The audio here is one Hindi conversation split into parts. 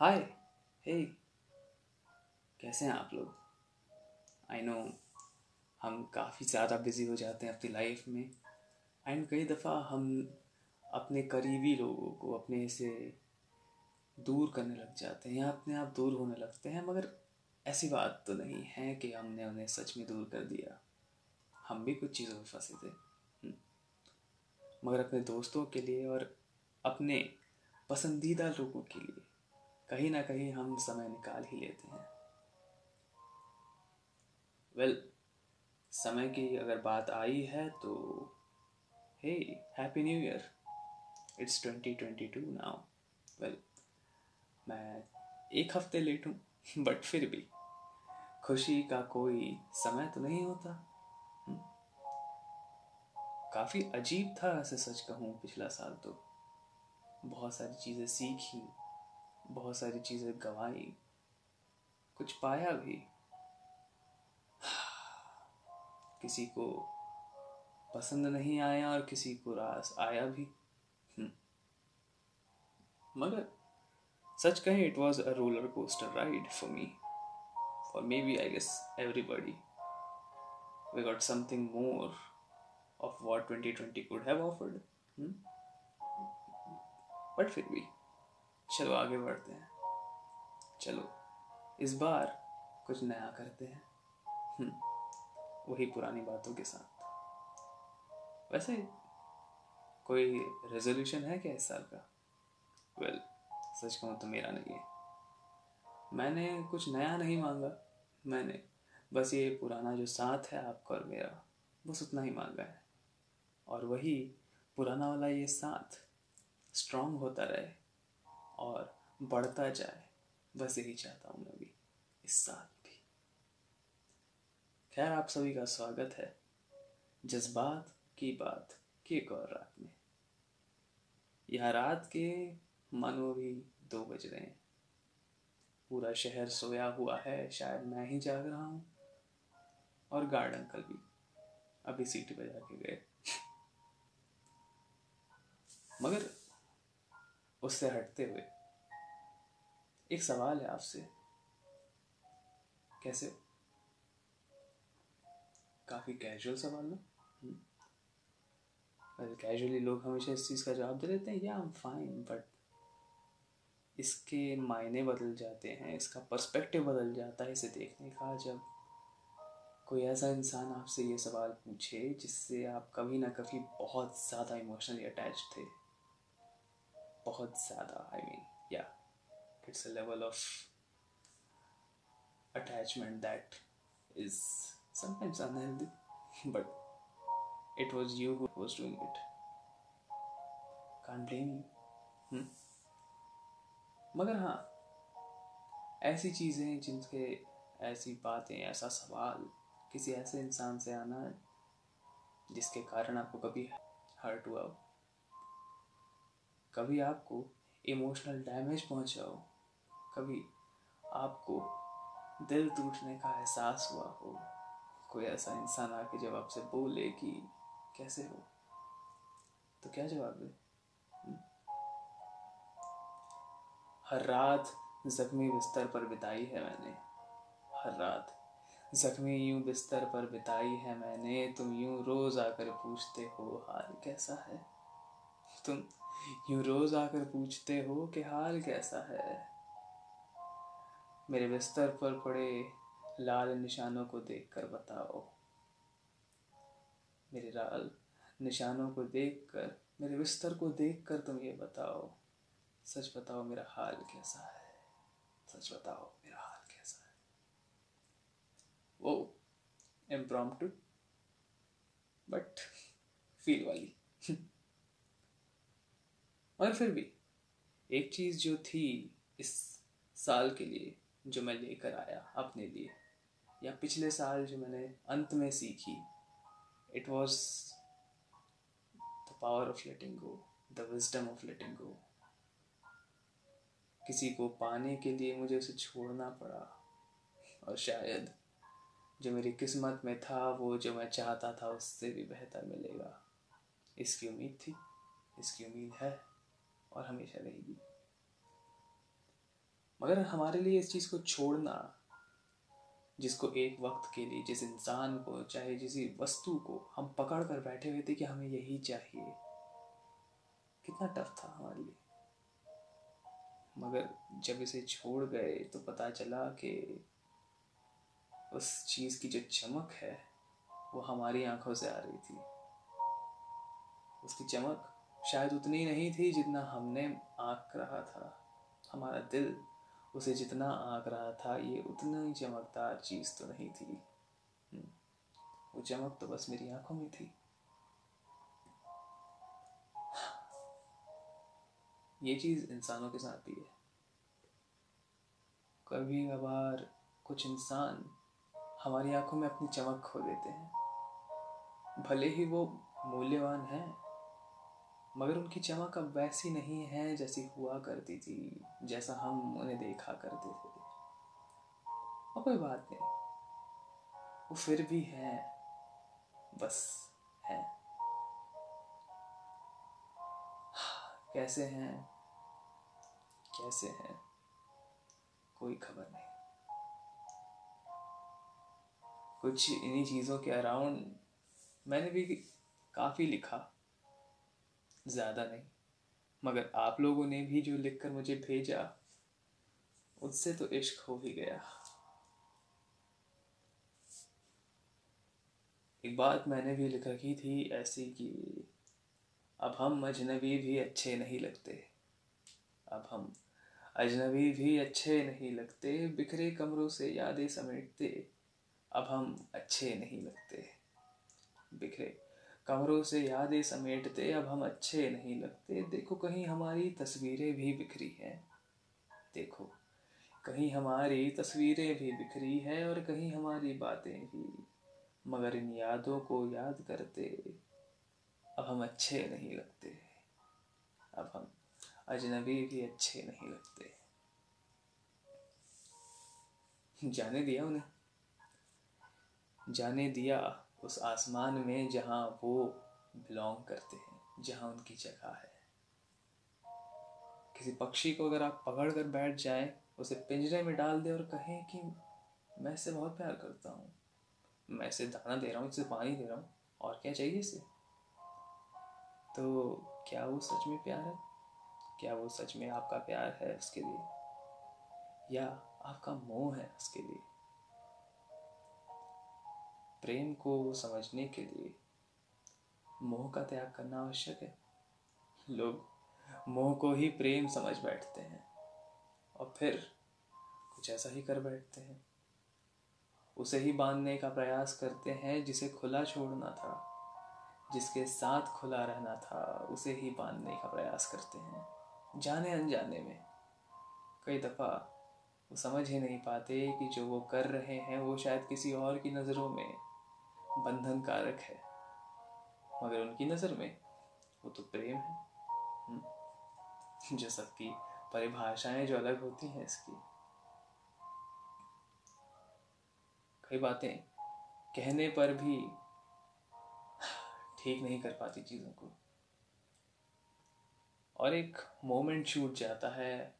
हाय हे कैसे हैं आप लोग? आई नो हम काफ़ी ज़्यादा बिज़ी हो जाते हैं अपनी लाइफ में। एंड कई दफ़ा हम अपने करीबी लोगों को अपने से दूर करने लग जाते हैं या अपने आप दूर होने लगते हैं, मगर ऐसी बात तो नहीं है कि हमने उन्हें सच में दूर कर दिया। हम भी कुछ चीज़ों में फंसे थे। हम्म। मगर अपने दोस्तों के लिए और अपने पसंदीदा लोगों के लिए कहीं ना कहीं हम समय निकाल ही लेते हैं। वेल well, समय की अगर बात आई है तो hey happy new year it's twenty twenty two now well मैं एक हफ़्ते लेट हूँ बट फिर भी खुशी का कोई समय तो नहीं होता। हम्म। काफ़ी अजीब था ऐसे सच कहूँ पिछला साल तो। बहुत सारी चीज़ें सीखी बहुत सारी चीज़ें गंवाई, कुछ पाया भी। किसी को पसंद नहीं आया और किसी को रास आया भी। हम्म। मगर सच कहें it was a roller coaster ride for me for maybe I guess everybody we got something more of what twenty twenty could have offered but फिर भी। चलो आगे बढ़ते हैं। चलो इस बार कुछ नया करते हैं। हम्म, वही पुरानी बातों के साथ। वैसे कोई रेजोल्यूशन है क्या इस साल का? वेल well, सच कहूँ तो मेरा नहीं है। मैंने कुछ नया नहीं मांगा मैंने बस ये पुराना जो साथ है आपका और मेरा बस उतना ही मांगा है। और वही पुराना वाला ये साथ स्ट्रांग होता रहे। और बढ़ता जाए। बस यही चाहता हूँ मैं भी इस साल भी। खैर, आप सभी का स्वागत है। जज्बात की बात की एक और रात में। यह रात के मानो भी दो बज रहे हैं। पूरा शहर सोया हुआ है, शायद मैं ही जाग रहा हूँ। और गार्ड अंकल भी अभी सीटी बजा के गए। मगर उससे हटते हुए एक सवाल है आपसे। कैसे? काफ़ी कैजुअल सवाल ना? कैजुअली हम्म। लोग हमेशा इस चीज़ का जवाब दे देते हैं या आई एम फाइन बट इसके मायने बदल जाते हैं, इसका पर्सपेक्टिव बदल जाता है इसे देखने का। जब कोई ऐसा इंसान आपसे ये सवाल पूछे, जिससे आप कभी ना कभी बहुत ज़्यादा इमोशनली अटैच थे, बहुत ज़्यादा आई I मीन या it's a level of attachment that is sometimes unhealthy, but it was you who was doing it can't blame you hmm? मगर हाँ ऐसी चीज़ें जिनके ऐसी बातें, ऐसा सवाल किसी ऐसे इंसान से आना जिसके कारण आपको कभी हर्ट हुआ हो, कभी आपको इमोशनल डैमेज पहुँचा हो कभी आपको दिल टूटने का एहसास हुआ हो? कोई ऐसा इंसान आके जब आपसे बोले कि कैसे हो? तो क्या जवाब दे? हम्म? हर रात जख्मी बिस्तर पर बिताई है मैंने। हर रात जख्मी यूँ बिस्तर पर बिताई है मैंने। तुम यूँ रोज आकर पूछते हो, हाल कैसा है? तुम यूँ रोज आकर पूछते हो कि हाल कैसा है? मेरे बिस्तर पर पड़े लाल निशानों को देखकर बताओ। मेरे लाल निशानों को देखकर, मेरे बिस्तर को देखकर तुम ये बताओ। सच बताओ मेरा हाल कैसा है? सच बताओ मेरा हाल कैसा है? वो इम्प्रॉम्प्टू बट फील वाली। और फिर भी, एक चीज़ जो थी इस साल के लिए जो मैं लेकर आया अपने लिए, या पिछले साल जो मैंने अंत में सीखी it was the power of letting go the wisdom of letting go किसी को पाने के लिए मुझे उसे छोड़ना पड़ा, और शायद जो मेरी किस्मत में था, वो जो मैं चाहता था, उससे भी बेहतर मिलेगा। इसकी उम्मीद थी, इसकी उम्मीद है, और हमेशा रहेगी। मगर हमारे लिए इस चीज़ को छोड़ना, जिसको एक वक्त के लिए, जिस इंसान को, चाहे जिस वस्तु को हम पकड़ कर बैठे हुए थे कि हमें यही चाहिए। कितना टफ था हमारे लिए। मगर जब इसे छोड़ गए तो पता चला कि उस चीज़ की जो चमक है, वो हमारी आँखों से आ रही थी। उसकी चमक शायद उतनी नहीं थी जितना हमने आंक रहा था। हमारा दिल उसे जितना आंक रहा था ये उतना ही चमकदार चीज़ तो नहीं थी। हम्म, वो चमक तो बस मेरी आँखों में थी। ये चीज़ इंसानों के साथ भी है। कभी कभार कुछ इंसान हमारी आँखों में अपनी चमक खो देते हैं। भले ही वो मूल्यवान हैं मगर उनकी चमक अब वैसी नहीं है जैसी हुआ करती थी, जैसा हम उन्हें देखा करते थे। और कोई बात नहीं, वो फिर भी है, बस है। कैसे हैं? कैसे हैं? कोई खबर नहीं। कुछ इन्हीं चीज़ों के अराउंड मैंने भी काफ़ी लिखा। ज़्यादा नहीं। मगर आप लोगों ने भी जो लिखकर मुझे भेजा, उससे तो इश्क हो ही गया। एक बात मैंने भी लिख रखी थी ऐसी कि अब हम अजनबी भी अच्छे नहीं लगते। अब हम अजनबी भी अच्छे नहीं लगते, बिखरे कमरों से यादें समेटते, अब हम अच्छे नहीं लगते। कमरों से यादें समेटते अब हम अच्छे नहीं लगते। देखो कहीं हमारी तस्वीरें भी बिखरी हैं। देखो, कहीं हमारी तस्वीरें भी बिखरी है और कहीं हमारी बातें भी। मगर इन यादों को याद करते अब हम अच्छे नहीं लगते। अब हम अजनबी भी अच्छे नहीं लगते। जाने दिया उन्हें? जाने दिया। उस आसमान में जहाँ वो बिलोंग करते हैं, जहाँ उनकी जगह है। किसी पक्षी को अगर आप पकड़ कर बैठ जाए, उसे पिंजरे में डाल दे और कहें कि, मैं इससे बहुत प्यार करता हूँ। मैं इसे दाना दे रहा हूँ, इसे पानी दे रहा हूँ। और क्या चाहिए इसे? तो क्या वो सच में प्यार है? क्या वो सच में आपका प्यार है उसके लिए? या आपका मोह है उसके लिए? प्रेम को समझने के लिए मोह का त्याग करना आवश्यक है। लोग मोह को ही प्रेम समझ बैठते हैं और फिर कुछ ऐसा ही कर बैठते हैं। उसे ही बांधने का प्रयास करते हैं जिसे खुला छोड़ना था, जिसके साथ खुला रहना था, उसे ही बांधने का प्रयास करते हैं। जाने अनजाने में कई दफ़ा वो समझ ही नहीं पाते कि जो वो कर रहे हैं वो शायद किसी और की नज़रों में बंधन कारक है। मगर उनकी नज़र में वो तो प्रेम है। हम्म। जो सबकी परिभाषाएँ जो अलग होती हैं इसकी। कई बातें कहने पर भी ठीक नहीं कर पाती चीज़ों को। और एक मोमेंट छूट जाता है,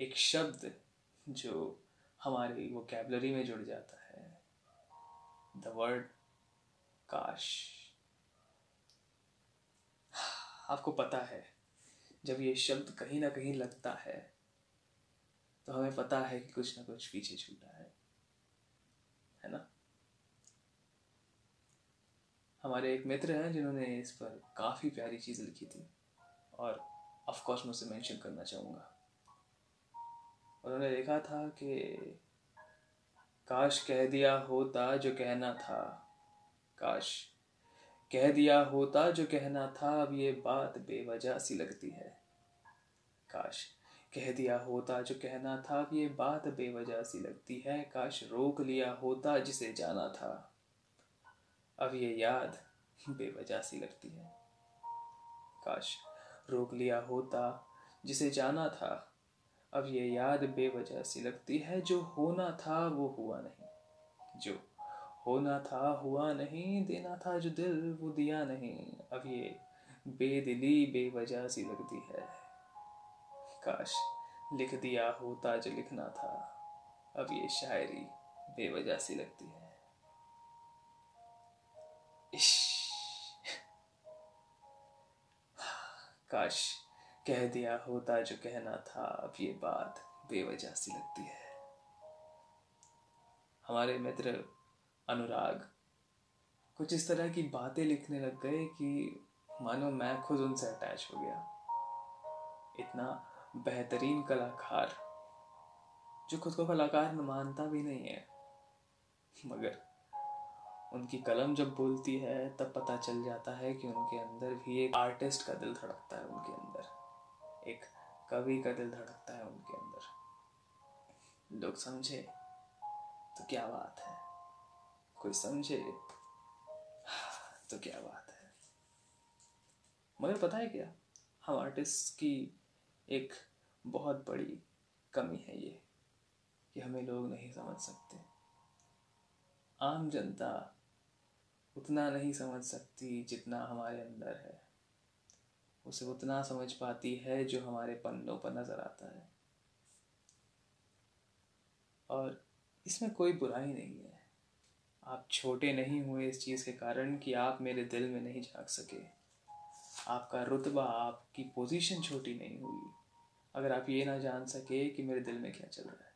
एक शब्द जो हमारी वो कैबलरी में जुड़ जाता है। द वर्ड काश। आपको पता है, जब ये शब्द कहीं ना कहीं लगता है तो हमें पता है कि कुछ ना कुछ पीछे छूटा है। है ना? हमारे एक मित्र हैं जिन्होंने इस पर काफ़ी प्यारी चीज़ लिखी थी, और ऑफ़ कोर्स मैं उसे मेंशन करना चाहूँगा। उन्होंने लिखा था कि, काश कह दिया होता जो कहना था काश कह दिया होता जो कहना था, अब ये बात बेवजह सी लगती है। काश कह दिया होता जो कहना था, अब ये बात बेवजह सी लगती है। काश रोक लिया होता जिसे जाना था, अब ये याद बेवजह सी लगती है। काश रोक लिया होता जिसे जाना था, अब ये याद बेवजह सी लगती है। जो होना था, वो हुआ नहीं। जो होना था, हुआ नहीं, देना था जो दिल, वो दिया नहीं। अब ये बेदिली, बेवजह सी लगती है। काश लिख दिया होता जो लिखना था। अब ये शायरी बेवजह सी लगती है। इश। काश कह दिया होता जो कहना था। अब ये बात बेवजह सी लगती है। हमारे मित्र अनुराग। कुछ इस तरह की बातें लिखने लग गए कि, मानो मैं खुद उनसे अटैच हो गया। इतना बेहतरीन कलाकार, जो खुद को कलाकार मानता भी नहीं है। मगर उनकी कलम जब बोलती है, तब पता चल जाता है कि उनके अंदर भी एक आर्टिस्ट का दिल धड़कता है उनके अंदर। एक कवि का दिल धड़कता है उनके अंदर। लोग समझे? तो क्या बात है? कोई समझे? तो क्या बात है। मगर पता है क्या? हम आर्टिस्ट की एक बहुत बड़ी कमी है ये, कि हमें लोग नहीं समझ सकते। आम जनता उतना नहीं समझ सकती जितना हमारे अंदर है। उसे उतना समझ पाती है जो हमारे पन्नों पर नज़र आता है। और इसमें कोई बुराई नहीं है। आप छोटे नहीं हुए इस चीज़ के कारण कि आप मेरे दिल में नहीं झाँक सके। आपका रुतबा आपकी पोजीशन छोटी नहीं हुई। अगर आप ये ना जान सके कि मेरे दिल में क्या चल रहा है।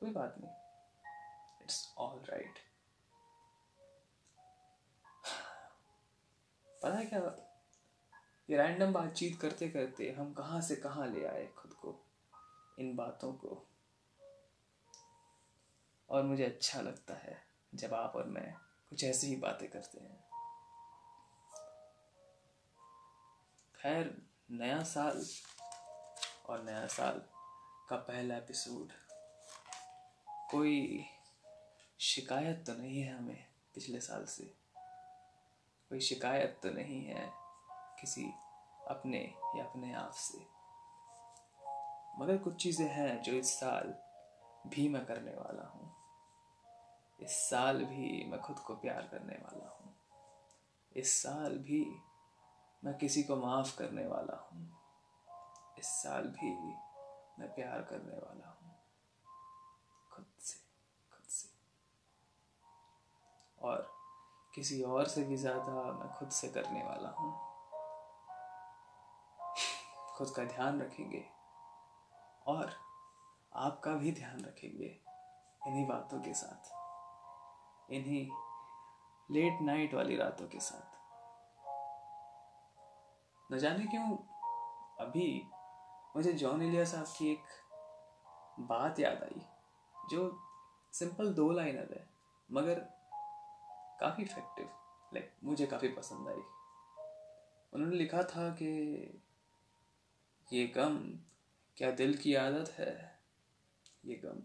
कोई बात नहीं। इट्स ऑल राइट पता है क्या? ये रैंडम बातचीत करते करते हम कहाँ से कहाँ ले आए खुद को, इन बातों को। और मुझे अच्छा लगता है। जब आप और मैं कुछ ऐसी ही बातें करते हैं। खैर, नया साल और नया साल का पहला एपिसोड। कोई शिकायत तो नहीं है हमें पिछले साल से। कोई शिकायत तो नहीं है किसी अपने या अपने आप से। मगर कुछ चीज़ें हैं जो इस साल भी मैं करने वाला हूँ। इस साल भी मैं खुद को प्यार करने वाला हूँ। इस साल भी मैं किसी को माफ़ करने वाला हूँ। इस साल भी मैं प्यार करने वाला हूँ। खुद से खुद से। और किसी और से भी ज़्यादा मैं खुद से करने वाला हूँ। खुद का ध्यान रखेंगे। और आपका भी ध्यान रखेंगे इन्हीं बातों के साथ। इन्हीं लेट नाइट वाली रातों के साथ। न जाने क्यों अभी मुझे जॉन एलिया साहब की एक बात याद आई, जो सिंपल दो लाइनर है, मगर काफ़ी इफ़ेक्टिव लाइक मुझे काफ़ी पसंद आई। उन्होंने लिखा था कि ये गम, क्या दिल की आदत है? ये गम,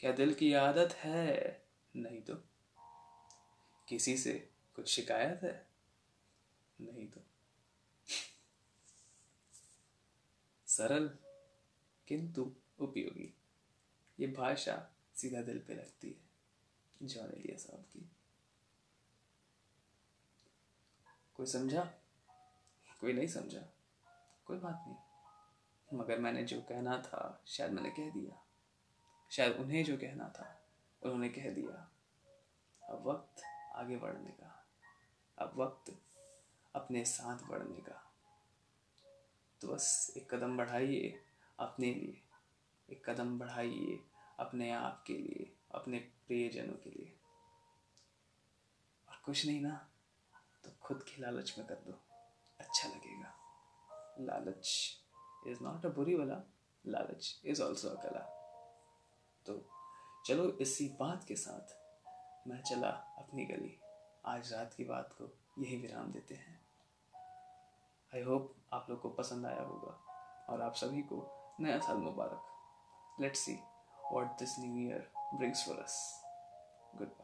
क्या दिल की आदत है? नहीं तो किसी से कुछ शिकायत है? नहीं तो। सरल, किंतु उपयोगी। ये भाषा सीधा दिल पे लगती है। जॉन एलिया साहब की। कोई समझा? कोई नहीं समझा। कोई बात नहीं। मगर मैंने जो कहना था, शायद मैंने कह दिया। शायद उन्हें जो कहना था, उन्होंने कह दिया। अब वक्त आगे बढ़ने का, अब वक्त अपने साथ बढ़ने का। तो बस एक कदम बढ़ाइए अपने लिए, एक कदम बढ़ाइए अपने आप के लिए, अपने प्रियजनों के लिए। और कुछ नहीं ना तो खुद की लालच में कर दो अच्छा लगेगा। लालच इज़ नॉट अ बुरी वाला, लालच इज़ ऑल्सो अ कला। तो चलो इसी बात के साथ मैं चला अपनी गली। आज रात की बात को यही विराम देते हैं। आई होप आप लोग को पसंद आया होगा और आप सभी को नया साल मुबारक। Let's see what this new year brings for us goodbye